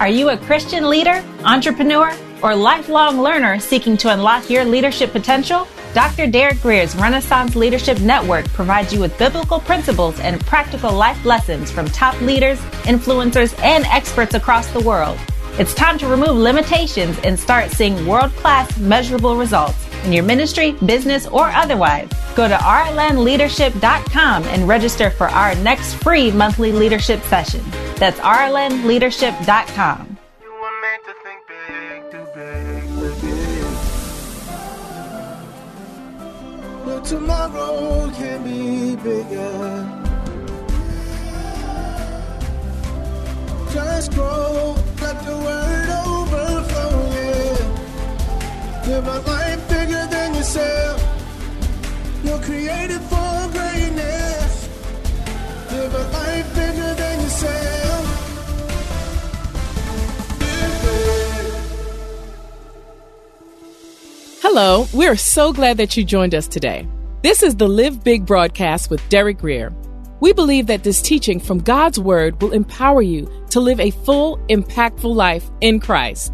Are you a Christian leader, entrepreneur, or lifelong learner seeking to unlock your leadership potential? Dr. Derek Grier's Renaissance Leadership Network provides you with biblical principles and practical life lessons from top leaders, influencers, and experts across the world. It's time to remove limitations and start seeing world class measurable results in your ministry, business, or otherwise. Go to rlnleadership.com and register for our next free monthly leadership session. That's rlnleadership.com. Tomorrow can be bigger. Just grow, let the overflow. Live a life bigger than yourself. You're created for greatness. Live a life bigger than yourself. Hello, we're so glad that you joined us today. This is the Live Big broadcast with Derek Grier. We believe that this teaching from God's Word will empower you to live a full, impactful life in Christ.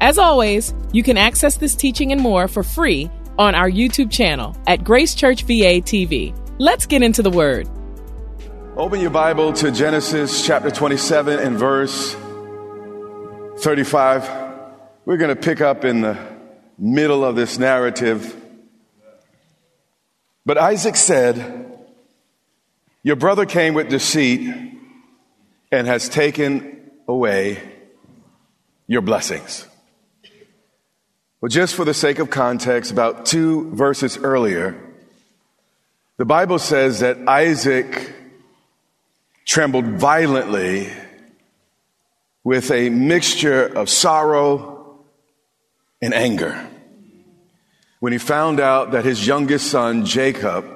As always, you can access this teaching and more for free on our YouTube channel at Grace Church VA TV. Let's get into the Word. Open your Bible to Genesis chapter 27 and verse 35. We're going to pick up in the middle of this narrative. But Isaac said, Your brother came with deceit and has taken away your blessings. Well, just for the sake of context, about two verses earlier, the Bible says that Isaac trembled violently with a mixture of sorrow and anger when he found out that his youngest son, Jacob,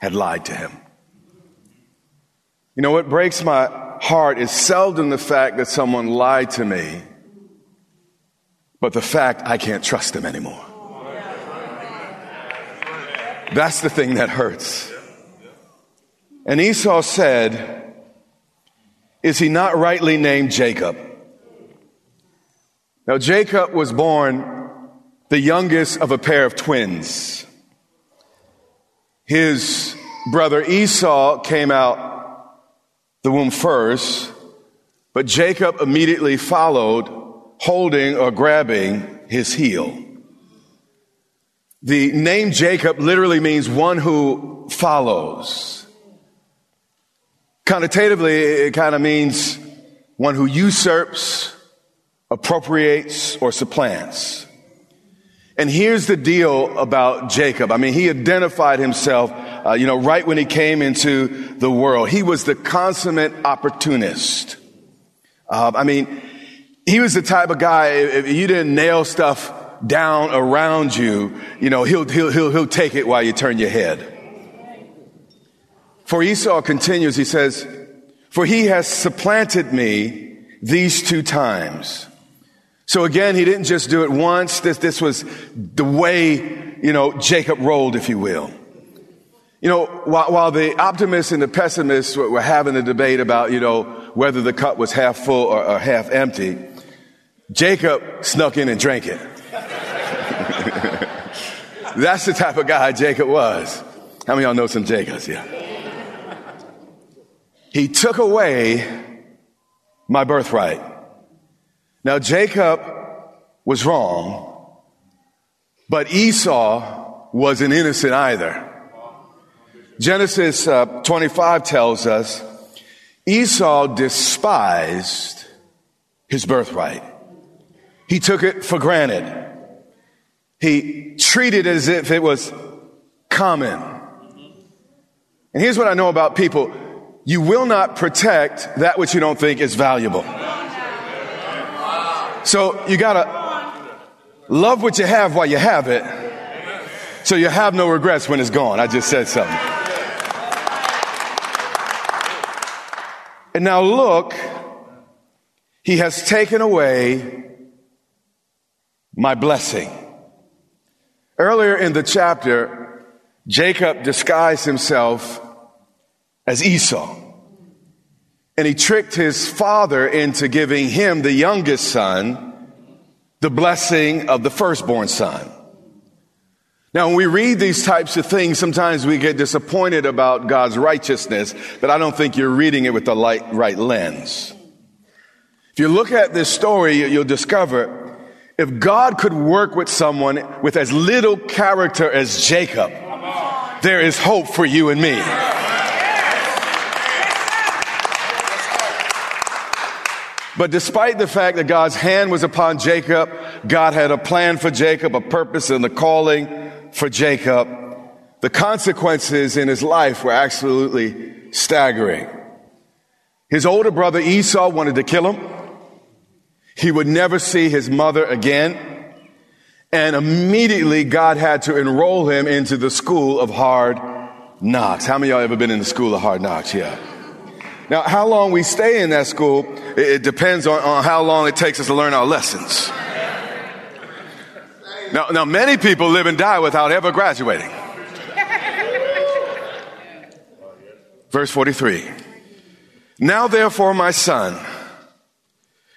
had lied to him. You know, what breaks my heart is seldom the fact that someone lied to me, but the fact I can't trust them anymore. That's the thing that hurts. And Esau said, Is he not rightly named Jacob? Now, Jacob was born the youngest of a pair of twins. His brother Esau came out the womb first, but Jacob immediately followed, holding or grabbing his heel. The name Jacob literally means one who follows. Connotatively, it kind of means one who usurps, appropriates, or supplants. And here's the deal about Jacob. I mean, he identified himself, uh, you know, right when he came into the world. He was the consummate opportunist. Uh, I mean, he was the type of guy, if you didn't nail stuff down around you, you know, he'll, he'll, he'll, he'll take it while you turn your head. For Esau continues, he says, For he has supplanted me these two times. So again, he didn't just do it once. This, this was the way, you know, Jacob rolled, if you will. You know, while, while the optimists and the pessimists were, were having a debate about, you know, whether the cup was half full or, or half empty, Jacob snuck in and drank it. That's the type of guy Jacob was. How many of y'all know some Jacobs? Yeah. He took away my birthright. Now, Jacob was wrong, but Esau wasn't innocent either. Genesis uh, 25 tells us Esau despised his birthright. He took it for granted. He treated it as if it was common. And here's what I know about people. you will not protect that which you don't think is valuable. So you gotta love what you have while you have it. So you have no regrets when it's gone. I just said something. And now look, he has taken away my blessing. Earlier in the chapter, Jacob disguised himself as Esau. And he tricked his father into giving him, the youngest son, the blessing of the firstborn son. Now, when we read these types of things, sometimes we get disappointed about God's righteousness, but I don't think you're reading it with the light, right lens. If you look at this story, you'll discover if God could work with someone with as little character as Jacob, there is hope for you and me. But despite the fact that God's hand was upon Jacob, God had a plan for Jacob, a purpose and a calling for Jacob. The consequences in his life were absolutely staggering. His older brother Esau wanted to kill him. He would never see his mother again. And immediately God had to enroll him into the school of hard knocks. How many of y'all ever been in the school of hard knocks? Yeah. Now, how long we stay in that school, it depends on, on how long it takes us to learn our lessons. Now, now, many people live and die without ever graduating. Verse 43. Now, therefore, my son,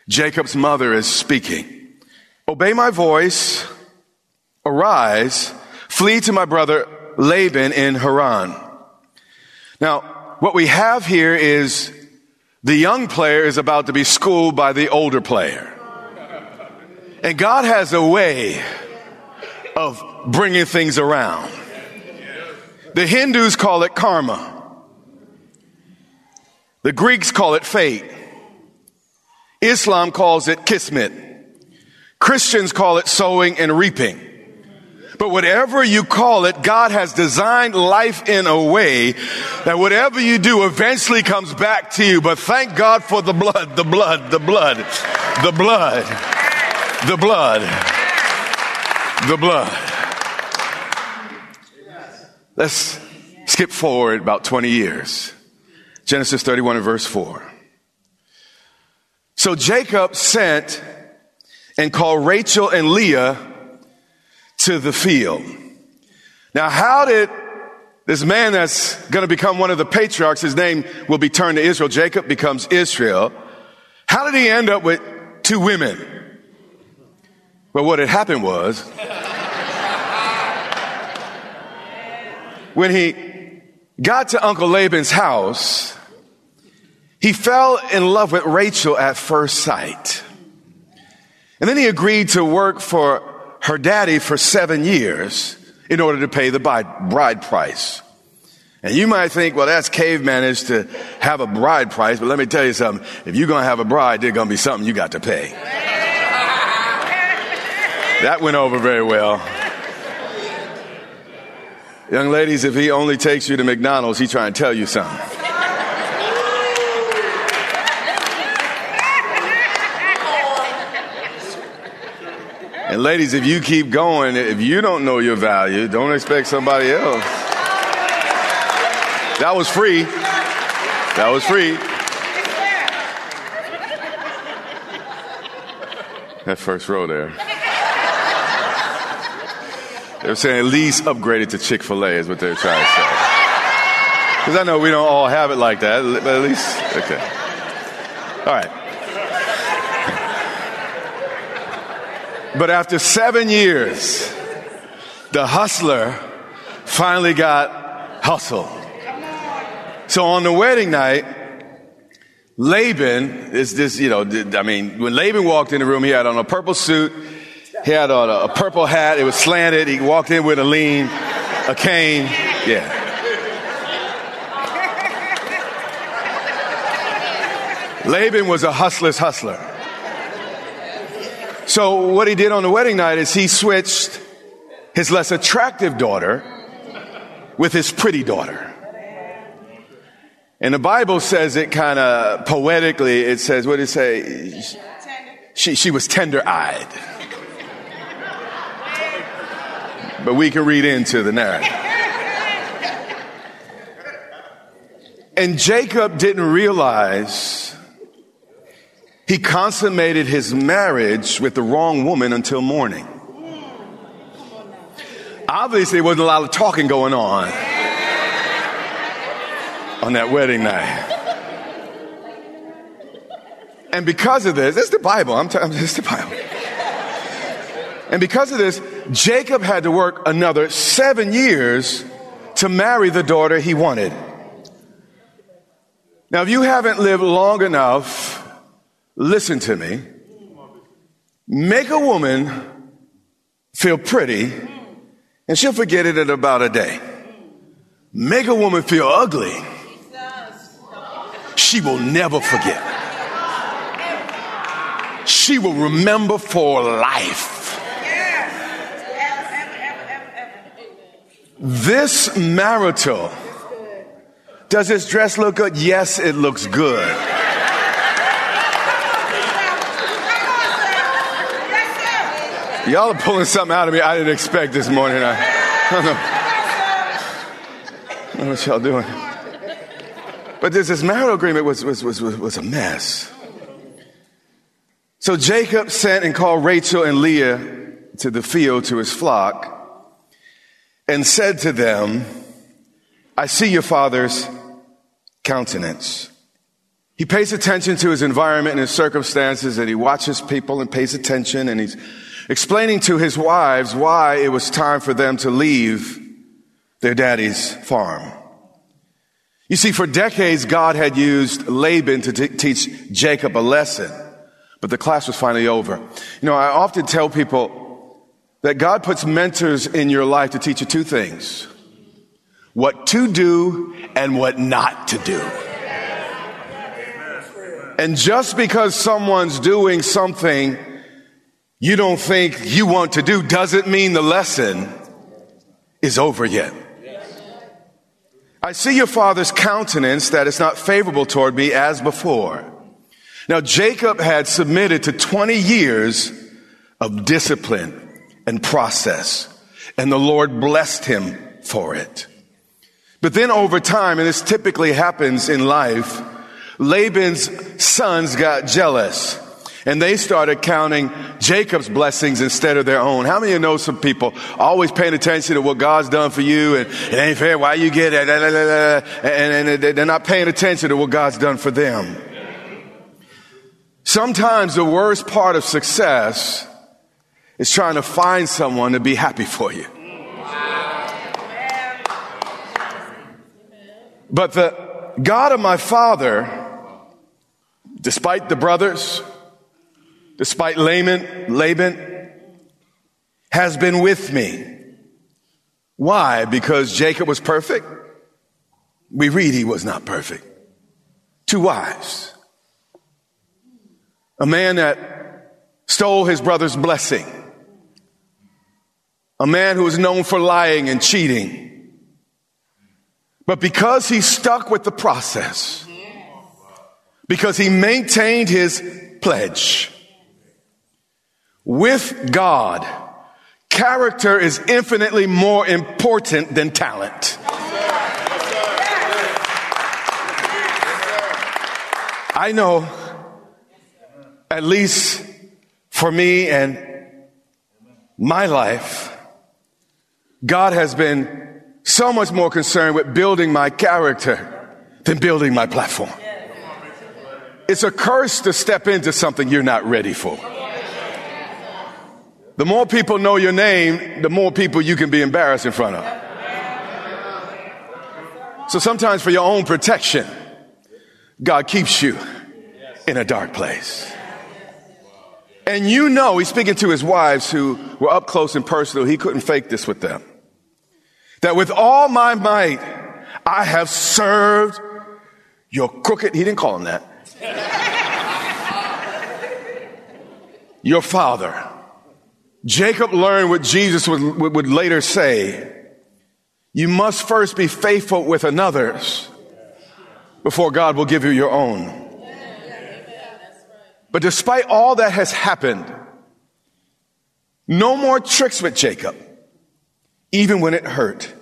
Jacob's mother is speaking. Obey my voice, arise, flee to my brother Laban in Haran. Now, what we have here is the young player is about to be schooled by the older player. And God has a way of bringing things around. The Hindus call it karma. The Greeks call it fate. Islam calls it kismet. Christians call it sowing and reaping. But whatever you call it, God has designed life in a way that whatever you do eventually comes back to you. But thank God for the blood, the blood, the blood, the blood, the blood, the blood. Let's skip forward about 20 years. Genesis 31 and verse 4. So Jacob sent and called Rachel and Leah to the field. Now, how did this man that's going to become one of the patriarchs, his name will be turned to Israel, Jacob becomes Israel. How did he end up with two women? Well, what had happened was, when he got to Uncle Laban's house, he fell in love with Rachel at first sight. And then he agreed to work for her daddy for seven years in order to pay the bride price. And you might think, well, that's caveman-ish to have a bride price, but let me tell you something. If you're gonna have a bride, there's gonna be something you got to pay. That went over very well. Young ladies, if he only takes you to McDonald's, he's trying to tell you something. And ladies, if you keep going, if you don't know your value, don't expect somebody else. That was free. That was free. That first row there. They're saying at least upgraded to Chick fil A is what they're trying to say. Because I know we don't all have it like that, but at least, okay. All right. But after seven years, the hustler finally got hustle. So on the wedding night, Laban is this, you know, I mean, when Laban walked in the room, he had on a purple suit, he had on a, a purple hat, it was slanted, he walked in with a lean, a cane, yeah. Laban was a hustler's hustler. So what he did on the wedding night is he switched his less attractive daughter with his pretty daughter. And the Bible says it kind of poetically. It says, what did it say? She, she was tender eyed. But we can read into the narrative. And Jacob didn't realize he consummated his marriage with the wrong woman until morning. Obviously, there wasn't a lot of talking going on on that wedding night. And because of this, it's the Bible. I'm telling you, it's the Bible. And because of this, Jacob had to work another seven years to marry the daughter he wanted. Now, if you haven't lived long enough, listen to me. Make a woman feel pretty, and she'll forget it in about a day. Make a woman feel ugly, she will never forget. She will remember for life. This marital, does this dress look good? Yes, it looks good. Y'all are pulling something out of me I didn't expect this morning. I, I don't know. I don't know what y'all doing. But this, this marital agreement was, was, was, was a mess. So Jacob sent and called Rachel and Leah to the field to his flock and said to them, I see your father's countenance. He pays attention to his environment and his circumstances and he watches people and pays attention and he's explaining to his wives why it was time for them to leave their daddy's farm. You see, for decades, God had used Laban to t- teach Jacob a lesson, but the class was finally over. You know, I often tell people that God puts mentors in your life to teach you two things. What to do and what not to do. And just because someone's doing something you don't think you want to do doesn't mean the lesson is over yet. I see your father's countenance that is not favorable toward me as before. Now, Jacob had submitted to 20 years of discipline and process, and the Lord blessed him for it. But then over time, and this typically happens in life, Laban's sons got jealous and they started counting Jacob's blessings instead of their own. How many of you know some people always paying attention to what God's done for you and it ain't fair why you get it, and, and they're not paying attention to what God's done for them. Sometimes the worst part of success is trying to find someone to be happy for you. But the God of my father, despite the brothers, despite Laban, Laban has been with me. Why? Because Jacob was perfect? We read he was not perfect. Two wives. A man that stole his brother's blessing. A man who was known for lying and cheating. But because he stuck with the process, because he maintained his pledge, with God, character is infinitely more important than talent. I know, at least for me and my life, God has been so much more concerned with building my character than building my platform. It's a curse to step into something you're not ready for. The more people know your name, the more people you can be embarrassed in front of. So sometimes for your own protection, God keeps you in a dark place. And you know, he's speaking to his wives who were up close and personal. He couldn't fake this with them. That with all my might, I have served your crooked, he didn't call him that. your father Jacob learned what Jesus would, would later say. You must first be faithful with another's before God will give you your own. But despite all that has happened, no more tricks with Jacob, even when it hurt,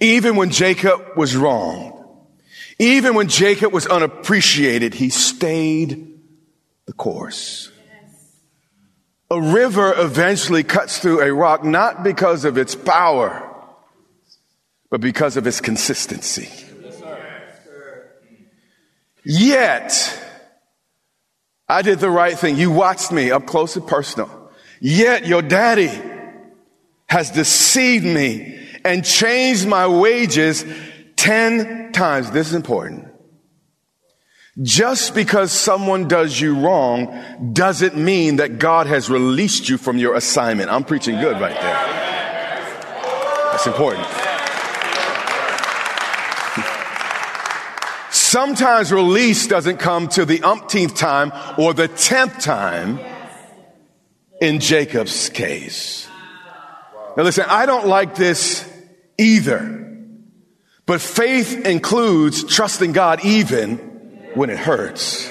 even when Jacob was wrong, even when Jacob was unappreciated, he stayed the course. A river eventually cuts through a rock not because of its power, but because of its consistency. Yet, I did the right thing. You watched me up close and personal. Yet your daddy has deceived me and changed my wages 10 times. This is important. Just because someone does you wrong doesn't mean that God has released you from your assignment. I'm preaching good right there. That's important. Sometimes release doesn't come to the umpteenth time or the tenth time in Jacob's case. Now listen, I don't like this either. But faith includes trusting God even when it hurts.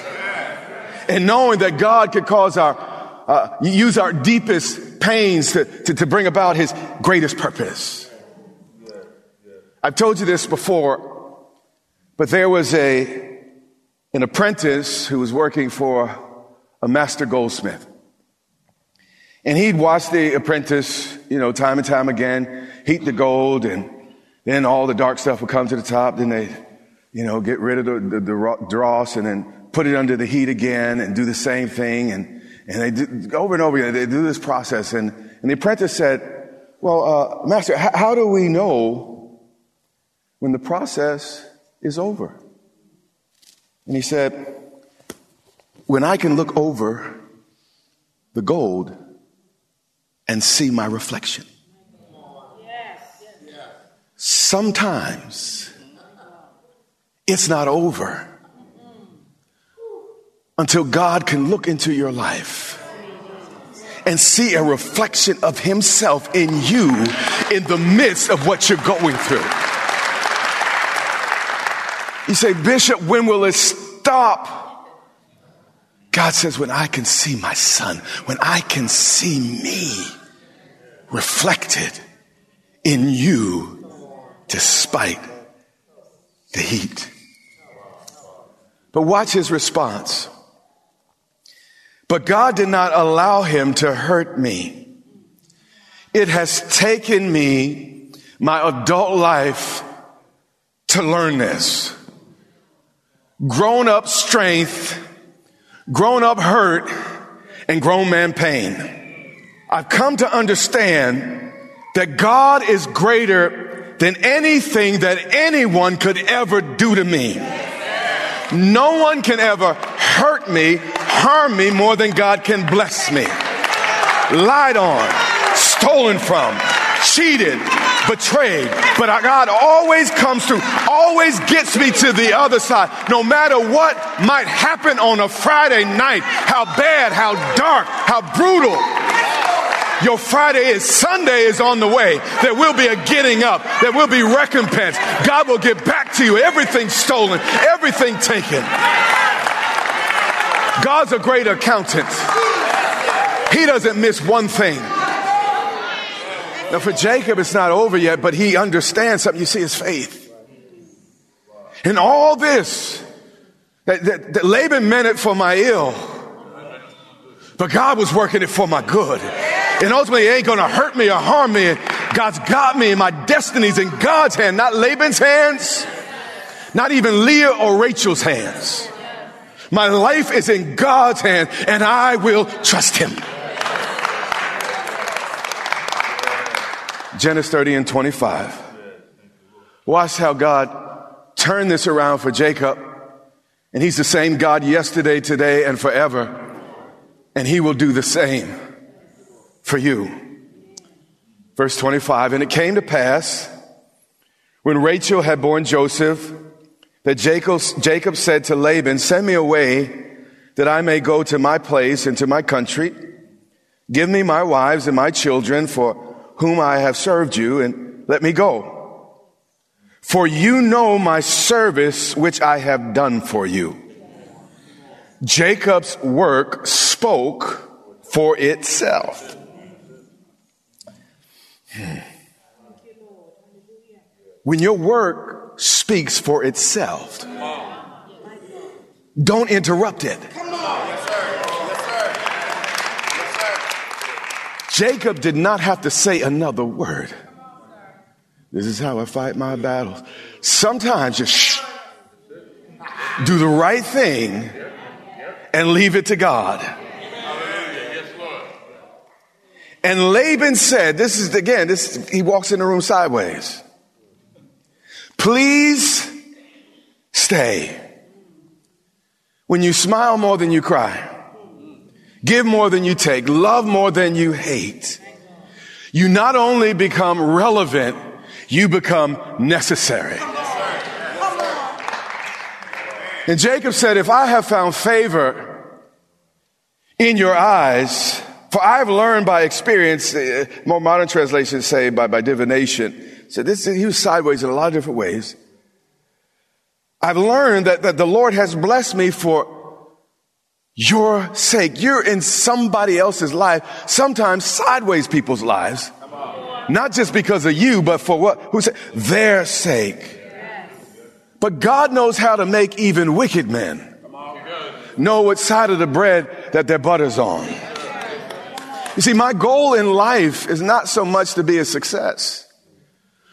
And knowing that God could cause our, uh, use our deepest pains to, to, to bring about his greatest purpose. I've told you this before. But there was a, an apprentice who was working for a master goldsmith. And he'd watch the apprentice, you know, time and time again, heat the gold, and then all the dark stuff would come to the top. Then they, you know, get rid of the, the, the dross and then put it under the heat again and do the same thing. And, and they do, over and over again, they do this process. And, and the apprentice said, well, uh, master, h- how do we know when the process is over. And he said, When I can look over the gold and see my reflection. Sometimes it's not over until God can look into your life and see a reflection of Himself in you in the midst of what you're going through. You say, Bishop, when will it stop? God says, when I can see my son, when I can see me reflected in you despite the heat. But watch his response. But God did not allow him to hurt me. It has taken me my adult life to learn this grown up strength, grown up hurt, and grown man pain. I've come to understand that God is greater than anything that anyone could ever do to me. No one can ever hurt me, harm me more than God can bless me. Lied on, stolen from, cheated, betrayed. But God always comes through, always gets me to the other side. No matter what might happen on a Friday night, how bad, how dark, how brutal. Your Friday is Sunday is on the way. There will be a getting up. There will be recompense. God will get back to you. Everything stolen, everything taken. God's a great accountant. He doesn't miss one thing. Now, for Jacob, it's not over yet, but he understands something. You see his faith. And all this, that, that, that Laban meant it for my ill, but God was working it for my good. And ultimately, it ain't going to hurt me or harm me. God's got me, and my destiny's in God's hand, not Laban's hands, not even Leah or Rachel's hands. My life is in God's hand, and I will trust Him. Genesis 30 and 25. Watch how God turned this around for Jacob. And he's the same God yesterday, today, and forever. And he will do the same for you. Verse 25. And it came to pass when Rachel had borne Joseph that Jacob, Jacob said to Laban, Send me away that I may go to my place and to my country. Give me my wives and my children, for whom I have served you, and let me go. For you know my service which I have done for you. Jacob's work spoke for itself. When your work speaks for itself, don't interrupt it. Jacob did not have to say another word. This is how I fight my battles. Sometimes just shh, do the right thing and leave it to God. And Laban said, this is again, this, he walks in the room sideways. Please stay. When you smile more than you cry, give more than you take, love more than you hate, you not only become relevant, you become necessary. And Jacob said, If I have found favor in your eyes, for I have learned by experience, uh, more modern translations say by, by divination. So this, he was sideways in a lot of different ways. I've learned that, that the Lord has blessed me for your sake. You're in somebody else's life, sometimes sideways people's lives. Not just because of you, but for what? Who said? Their sake. But God knows how to make even wicked men know what side of the bread that their butter's on. You see, my goal in life is not so much to be a success,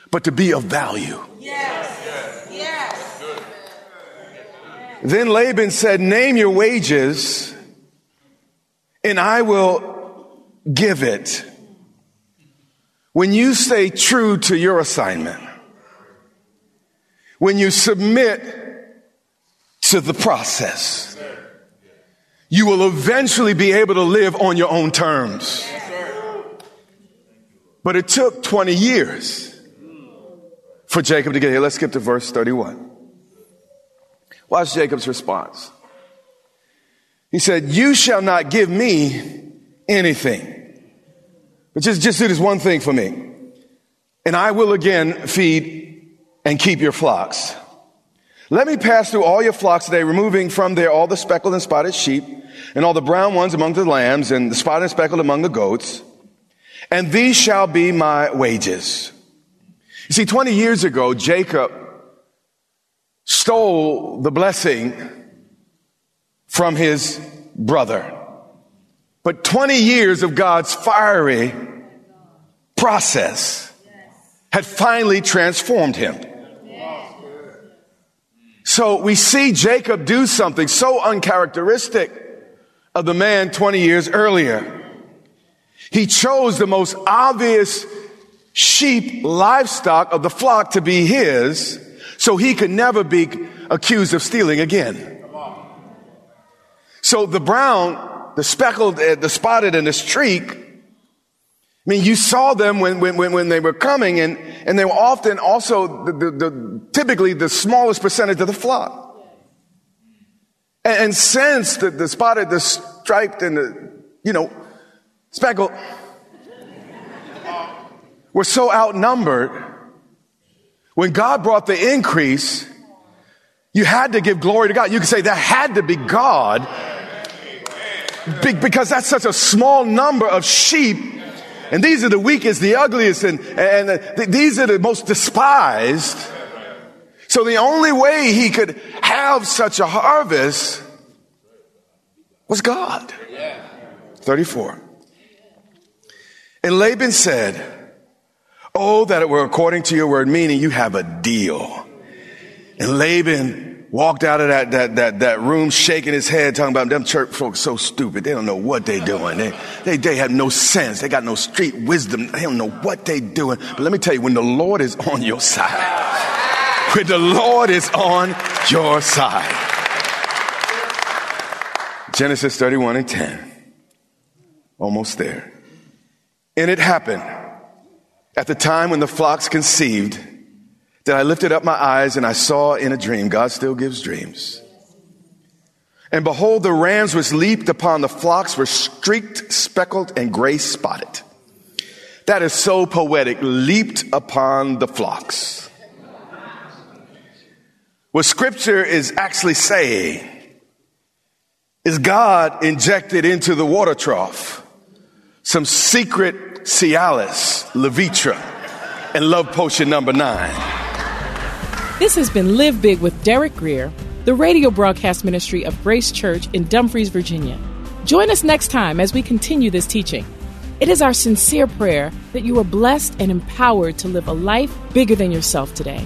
but to be of value. Yes. Yes. Then Laban said, Name your wages, and I will give it. When you stay true to your assignment, when you submit to the process, you will eventually be able to live on your own terms. But it took 20 years for Jacob to get here. Let's skip to verse 31. Watch Jacob's response. He said, You shall not give me anything. But just, just do this one thing for me. And I will again feed and keep your flocks. Let me pass through all your flocks today, removing from there all the speckled and spotted sheep, and all the brown ones among the lambs, and the spotted and speckled among the goats. And these shall be my wages. You see, 20 years ago, Jacob stole the blessing from his brother. But 20 years of God's fiery process had finally transformed him. So we see Jacob do something so uncharacteristic of the man 20 years earlier. He chose the most obvious sheep livestock of the flock to be his so he could never be accused of stealing again. So the brown the speckled, uh, the spotted, and the streak. I mean, you saw them when, when, when they were coming, and, and they were often also the, the, the typically the smallest percentage of the flock. And, since the, the spotted, the striped, and the, you know, speckled were so outnumbered, when God brought the increase, you had to give glory to God. You could say that had to be God because that's such a small number of sheep. And these are the weakest, the ugliest, and, and the, these are the most despised. So the only way he could have such a harvest was God. 34. And Laban said, Oh, that it were according to your word, meaning you have a deal. And Laban walked out of that, that, that, that room shaking his head, talking about them church folks so stupid. They don't know what they doing. They, they, they have no sense. They got no street wisdom. They don't know what they doing. But let me tell you, when the Lord is on your side, when the Lord is on your side. Genesis 31 and 10. Almost there. And it happened at the time when the flocks conceived that I lifted up my eyes and I saw in a dream. God still gives dreams. And behold, the rams which leaped upon the flocks were streaked, speckled, and gray spotted. That is so poetic. Leaped upon the flocks. What scripture is actually saying is God injected into the water trough some secret Cialis, Levitra, and love potion number nine. This has been Live Big with Derek Grier, the radio broadcast ministry of Grace Church in Dumfries, Virginia. Join us next time as we continue this teaching. It is our sincere prayer that you are blessed and empowered to live a life bigger than yourself today.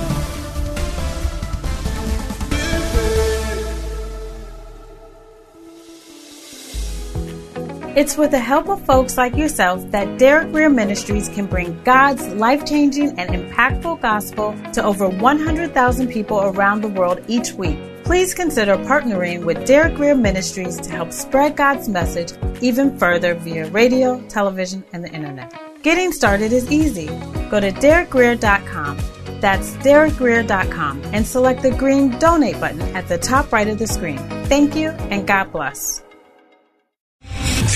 It's with the help of folks like yourself that Derek Grier Ministries can bring God's life changing and impactful gospel to over 100,000 people around the world each week. Please consider partnering with Derek Grier Ministries to help spread God's message even further via radio, television, and the internet. Getting started is easy. Go to derekgrier.com. That's derekgrier.com and select the green donate button at the top right of the screen. Thank you and God bless.